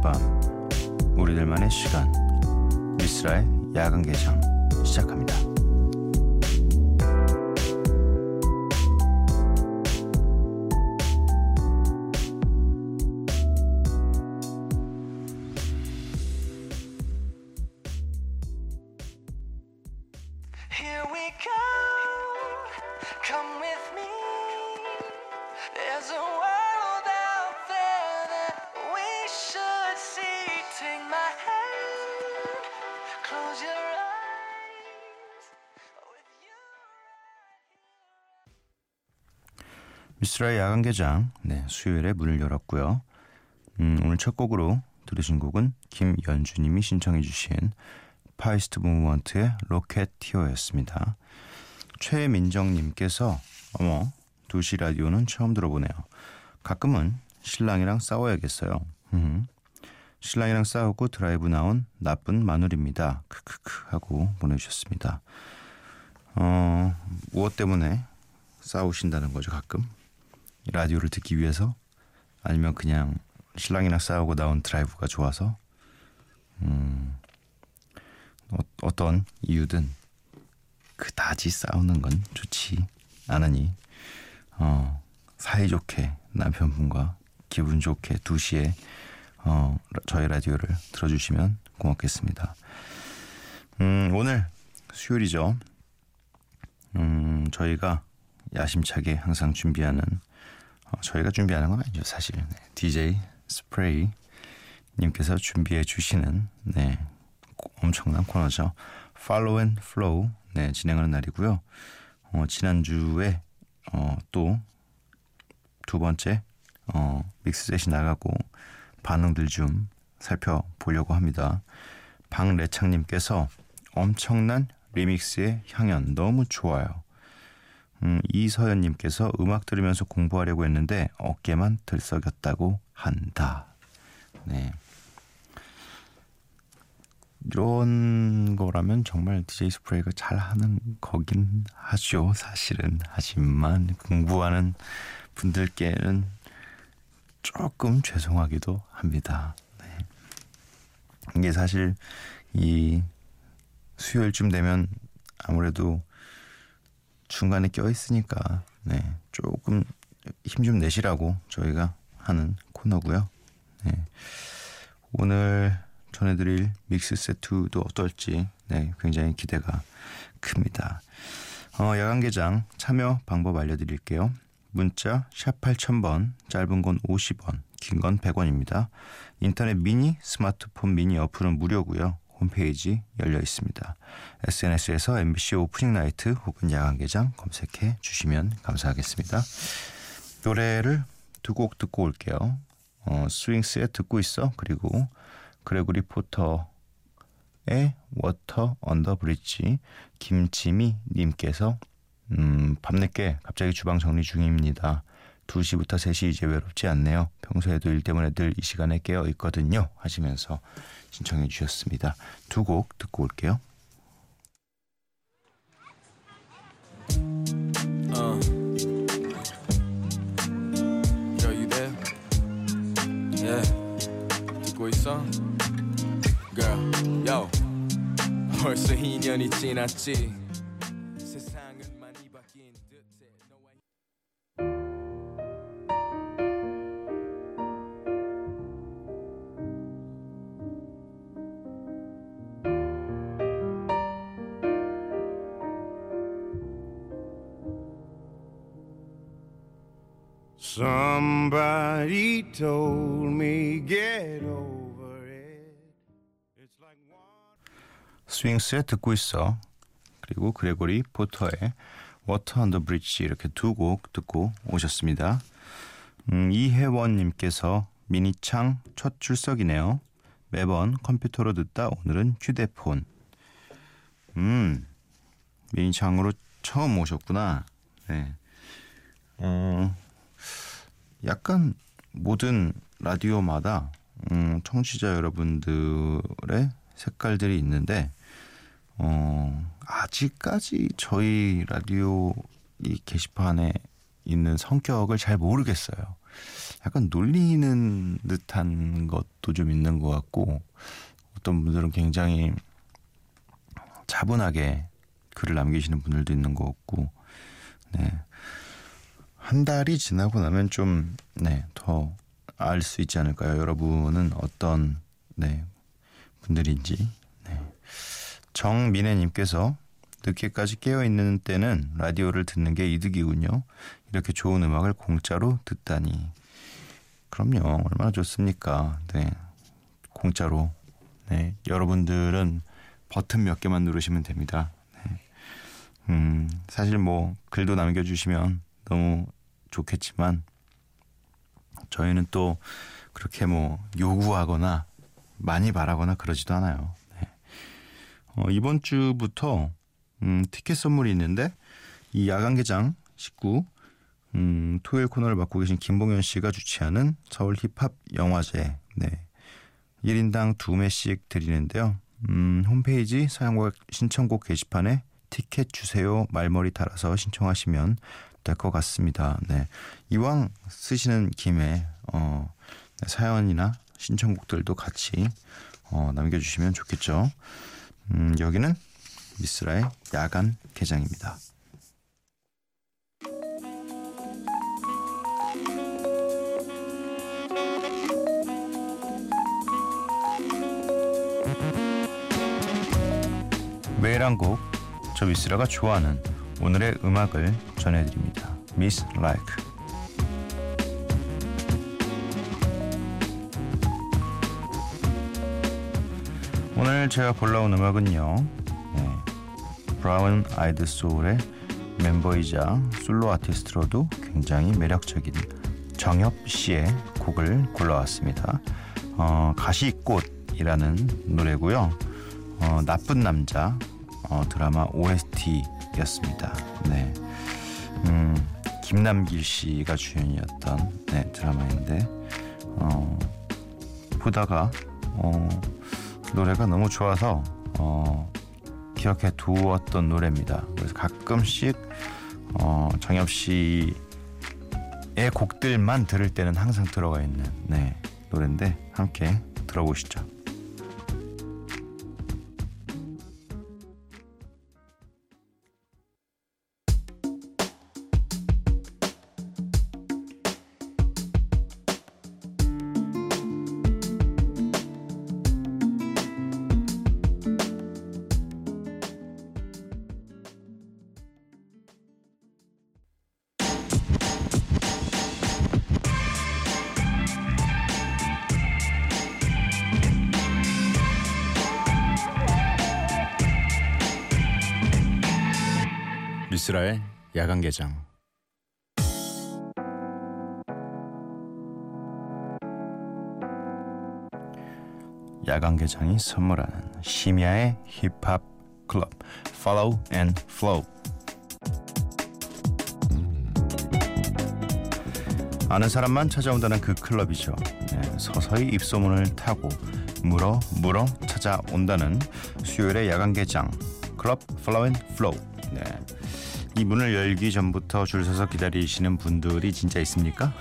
밤 우리들만의 시간 미스라의 야간 개장 시작합니다. 미쓰라의 야간 개장 네, 수요일에 문을 열었고요. 음, 오늘 첫 곡으로 들으신 곡은 김연주님이 신청해 주신 Far East Movement의 Rocketeer였습니다. 최민정님께서 어머 2시 라디오는 처음 들어보네요. 가끔은 신랑이랑 싸워야겠어요. 음. 신랑이랑 싸우고 드라이브 나온 나쁜 마누라입니다. 크크크 하고 보내주셨습니다. 어, 무엇 때문에 싸우신다는 거죠 가끔? 라디오를 듣기 위해서 아니면 그냥 신랑이랑 싸우고 나온 드라이브가 좋아서 음, 어, 어떤 이유든 그다지 싸우는 건 좋지 않으니 어, 사이좋게 남편분과 기분 좋게 2시에 어, 저희 라디오를 들어주시면 고맙겠습니다. 음, 오늘 수요일이죠. 음, 저희가 야심차게 항상 준비하는 어, 저희가 준비하는 건 아니죠 사실. 네. DJ 스프레이 님께서 준비해 주시는 네 고- 엄청난 코너죠. Follow and Flow. 네 진행하는 날이고요. 어, 지난주에 어, 또 두 번째 어, 믹스셋이 나가고 반응들 좀 살펴보려고 합니다. 박래창님께서 엄청난 리믹스의 향연 너무 좋아요 음, 이서연님께서 음악 들으면서 공부하려고 했는데 어깨만 들썩였다고 한다. 네. 이런 거라면 정말 DJ 스프레이가 잘하는 거긴 하죠. 사실은 하지만 공부하는 분들께는 조금 죄송하기도 합니다. 네. 이게 사실 이 수요일쯤 되면 아무래도 중간에 껴 있으니까 네, 조금 힘 좀 내시라고 저희가 하는 코너고요. 네. 오늘 전해드릴 믹스 세트도 어떨지 네, 굉장히 기대가 큽니다. 어, 야간 개장 참여 방법 알려드릴게요. 문자 샵 8000번 짧은 건 50원 긴 건 100원입니다. 인터넷 미니 스마트폰 미니 어플은 무료고요. 홈페이지 열려 있습니다. SNS에서 MBC 오프닝 나이트 혹은 야간 개장 검색해 주시면 감사하겠습니다. 노래를 두 곡 듣고 올게요. 어, 스윙스의 듣고 있어 그리고 그레고리 포터의 Water Under Bridge 김지미 님께서 음, 밤늦게 갑자기 주방 정리 중입니다. 2시부터 3시 이제 외롭지 않네요. 평소에도 일 때문에 늘 이 시간에 깨어 있거든요. 하시면서 신청해 주셨습니다. 두 곡 듣고 올게요. Girl, yo. 벌써 2년이 지났지. Somebody told me get over it. It's like water. 스윙스의 듣고 있어. 그리고 그레고리 포터의 Water Under Bridge 이렇게 두 곡 듣고 오셨습니다. 음, 이혜원님께서 미니창 첫 출석이네요. 매번 컴퓨터로 듣다 오늘은 휴대폰. 음, 미니창으로 처음 오셨구나. 네. 어, 약간 모든 라디오마다 음, 청취자 여러분들의 색깔들이 있는데 어, 아직까지 저희 라디오 이 게시판에 있는 성격을 잘 모르겠어요. 약간 놀리는 듯한 것도 좀 있는 것 같고 어떤 분들은 굉장히 차분하게 글을 남기시는 분들도 있는 것 같고 네. 한 달이 지나고 나면 좀 네, 더 알 수 있지 않을까요? 여러분은 어떤 네, 분들인지. 네. 정민혜님께서 늦게까지 깨어 있는 때는 라디오를 듣는 게 이득이군요. 이렇게 좋은 음악을 공짜로 듣다니. 그럼요. 얼마나 좋습니까? 네. 공짜로. 네. 여러분들은 버튼 몇 개만 누르시면 됩니다. 네. 음, 사실 뭐 글도 남겨 주시면 너무 좋겠지만 저희는 또 그렇게 뭐 요구하거나 많이 바라거나 그러지도 않아요. 네. 어, 이번 주부터 음, 티켓 선물이 있는데 이 야간 개장 19 음, 토요일 코너를 맡고 계신 김봉현 씨가 주최하는 서울 힙합 영화제 네. 1인당 2매씩 드리는데요. 음, 홈페이지 사용과 신청곡 게시판에 티켓 주세요 말머리 달아서 신청하시면 될 것 같습니다. 네. 이왕 쓰시는 김에 어, 사연이나 신청곡들도 같이 어, 남겨주시면 좋겠죠. 음, 여기는 미스라의 야간 개장입니다. 매일 한 곡, 저 미스라가 좋아하는 오늘의 음악을 전해드립니다. 미스 라이크. 오늘 제가 골라온 음악은요. 네, 브라운 아이드 소울의 멤버이자 솔로 아티스트로도 굉장히 매력적인 정엽 씨의 곡을 골라왔습니다. 어, 가시꽃이라는 노래고요. 어, 나쁜 남자 어, 드라마 OST 였습니다. 네, 음, 김남길 씨가 주연이었던 네, 드라마인데 어, 보다가 어, 노래가 너무 좋아서 어, 기억해 두었던 노래입니다. 그래서 가끔씩 어, 정엽 씨의 곡들만 들을 때는 항상 들어가 있는 네, 노래인데 함께 들어보시죠. 미스라의 야간 개장 야간 개장이 선물하는 심야의 힙합 클럽 Follow and Flow 아는 사람만 찾아온다는 그 클럽이죠. 네, 서서히 입소문을 타고 물어 물어 찾아온다는 수요일의 야간 개장 클럽 Follow and Flow. 네. 이 문을 열기 전부터 줄 서서 기다리시는 분들이 진짜 있습니까?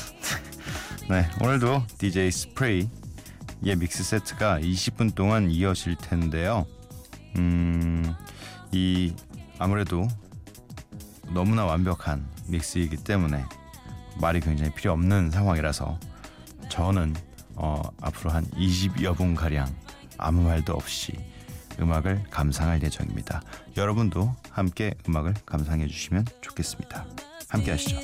네, 오늘도 DJ 스프레이의 믹스 세트가 20분 동안 이어질 텐데요. 음, 이 아무래도 너무나 완벽한 믹스이기 때문에 말이 굉장히 필요 없는 상황이라서 저는 어, 앞으로 한 20여 분 가량 아무 말도 없이 음악을 감상할 예정입니다. 여러분도 함께 음악을 감상해 주시면 좋겠습니다. 함께 하시죠.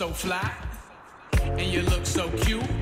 So fly, and you look so cute.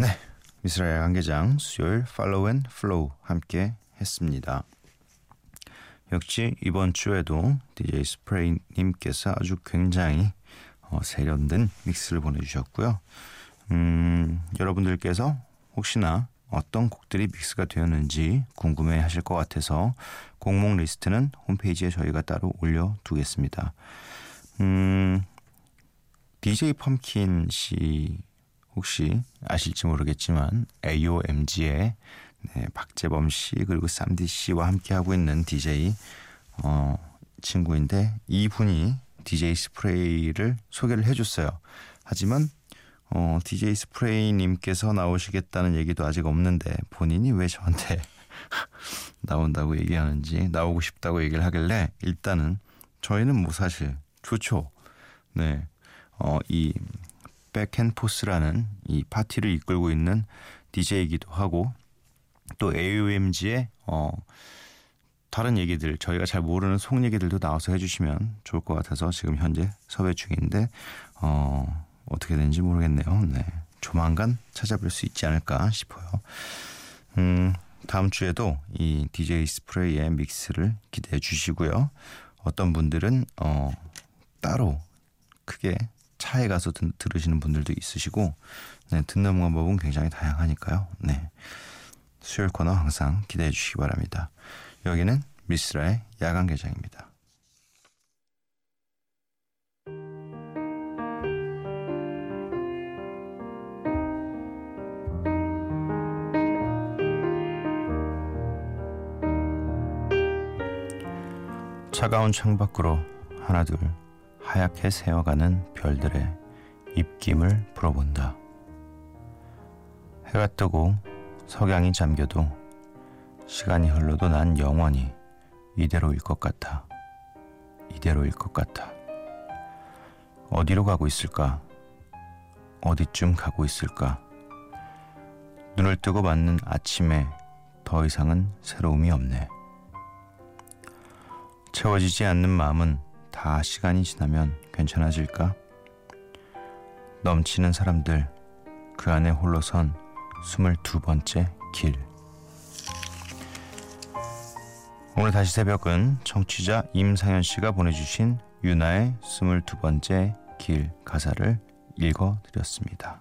네, 미쓰라의 야간개장 수요일 follow and flow 함께 했습니다. 역시 이번 주에도 DJ 스프레이님께서 아주 굉장히 어, 세련된 믹스를 보내주셨고요. 음, 여러분들께서 혹시나 어떤 곡들이 믹스가 되었는지 궁금해 하실 것 같아서 곡목 리스트는 홈페이지에 저희가 따로 올려두겠습니다. 음, DJ 펌킨 씨 혹시 아실지 모르겠지만 AOMG의 네, 박재범 씨 그리고 쌈디 씨와 함께 하고 있는 DJ 어, 친구인데 이분이 DJ 스프레이를 소개를 해줬어요. 하지만 어, DJ 스프레이님께서 나오시겠다는 얘기도 아직 없는데 본인이 왜 저한테 나온다고 얘기하는지 나오고 싶다고 얘기를 하길래 일단은 저희는 뭐 사실 좋죠. 네, 어, 이 백앤포스라는 이 파티를 이끌고 있는 DJ이기도 하고 또 AOMG의 어 다른 얘기들 저희가 잘 모르는 속 얘기들도 나와서 해주시면 좋을 것 같아서 지금 현재 섭외 중인데 어 어떻게 되는지 모르겠네요. 네 조만간 찾아뵐 수 있지 않을까 싶어요. 음 다음 주에도 이 DJ 스프레이의 믹스를 기대해 주시고요. 어떤 분들은 어 따로 크게 차에 가서 드, 들으시는 분들도 있으시고 네, 듣는 방법은 굉장히 다양하니까요. 네. 수요일 코너 항상 기대해 주시기 바랍니다. 여기는 미스라의 야간 개장입니다. 차가운 창밖으로 하나 둘 하얗게 새어가는 별들의 입김을 불어본다. 해가 뜨고 석양이 잠겨도 시간이 흘러도 난 영원히 이대로일 것 같아. 이대로일 것 같아. 어디로 가고 있을까? 어디쯤 가고 있을까? 눈을 뜨고 맞는 아침에 더 이상은 새로움이 없네. 채워지지 않는 마음은 다 시간이 지나면 괜찮아질까? 넘치는 사람들, 그 안에 홀로 선 스물두 번째 길. 오늘 다시 새벽은 청취자 임상현 씨가 보내주신 유나의 스물두 번째 길 가사를 읽어드렸습니다.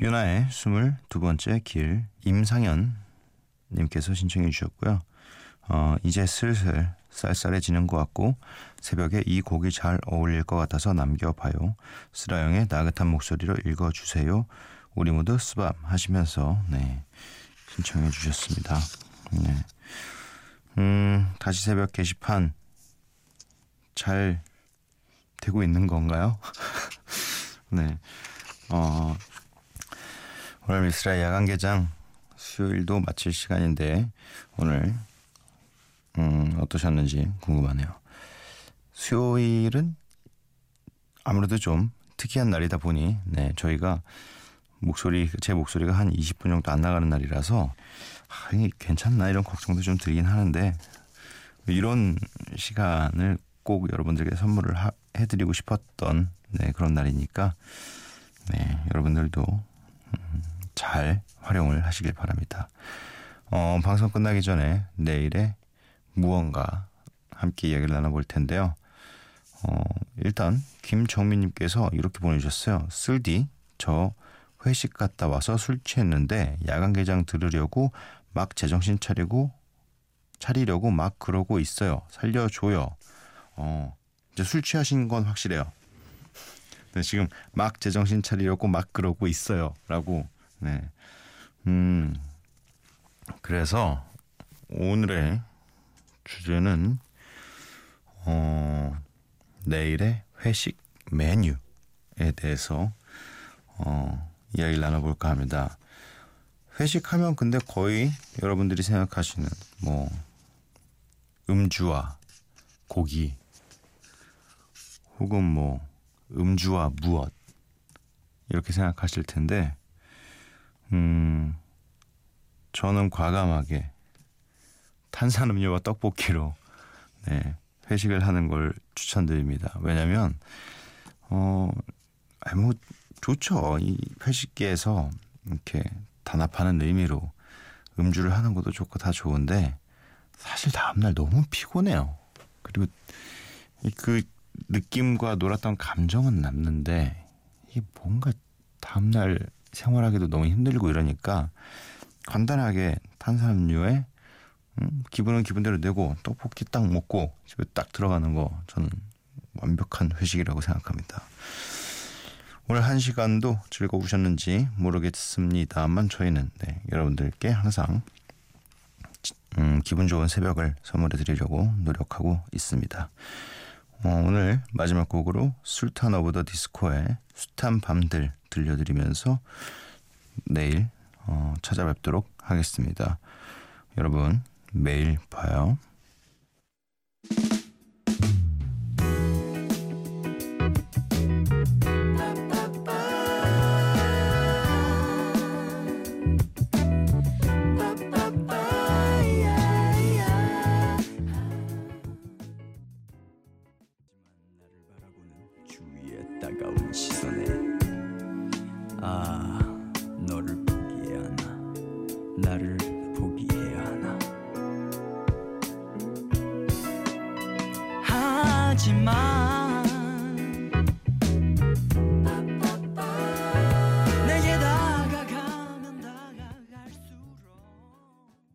유나의 22번째 길 임상현 님께서 신청해 주셨고요. 어, 이제 슬슬 쌀쌀해지는 것 같고 새벽에 이 곡이 잘 어울릴 것 같아서 남겨봐요. 스라영의 나긋한 목소리로 읽어주세요. 우리 모두 스밤 하시면서 네 신청해 주셨습니다. 네. 음 다시 새벽 게시판 잘 되고 있는 건가요? 네. 어, 오늘 미스라 야간 개장 수요일도 마칠 시간인데 오늘 음, 어떠셨는지 궁금하네요. 수요일은 아무래도 좀 특이한 날이다 보니 네, 저희가 목소리 제 목소리가 한 20분 정도 안 나가는 날이라서 아, 괜찮나 이런 걱정도 좀 들긴 하는데 이런 시간을 꼭 여러분들께 선물을 하- 해드리고 싶었던 네, 그런 날이니까 네, 여러분들도 음, 잘 활용을 하시길 바랍니다. 어, 방송 끝나기 전에 내일의 무언가 함께 이야기를 나눠볼 텐데요. 어, 일단 김정민님께서 이렇게 보내주셨어요. 쓸디 저 회식 갔다 와서 술 취했는데 야간 개장 들으려고 막 제정신 차리고 차리려고 막 그러고 있어요. 살려줘요. 어, 이제 술 취하신 건 확실해요. 네, 지금 막 제정신 차리려고 막 그러고 있어요라고. 네. 음. 그래서 오늘의 주제는 어 내일의 회식 메뉴에 대해서 어 이야기를 나눠볼까 합니다. 회식하면 근데 거의 여러분들이 생각하시는 뭐 음주와 고기 혹은 뭐 음주와 무엇 이렇게 생각하실 텐데 음 저는 과감하게 탄산음료와 떡볶이로 네, 회식을 하는 걸 추천드립니다. 왜냐면 어, 뭐 좋죠. 이 회식계에서 이렇게 단합하는 의미로 음주를 하는 것도 좋고 다 좋은데 사실 다음날 너무 피곤해요. 그리고 이그 느낌과 놀았던 감정은 남는데 이 뭔가 다음날 생활하기도 너무 힘들고 이러니까 간단하게 탄산음료에 음, 기분은 기분대로 내고 떡볶이 딱 먹고 집에 딱 들어가는 거 저는 완벽한 회식이라고 생각합니다. 오늘 한 시간도 즐거우셨는지 모르겠습니다만 저희는 네, 여러분들께 항상 음, 기분 좋은 새벽을 선물해 드리려고 노력하고 있습니다. 어, 오늘 마지막 곡으로 술탄 오브 더 디스코의 숱한 밤들 들려드리면서 내일 어, 찾아뵙도록 하겠습니다. 여러분 매일 봐요.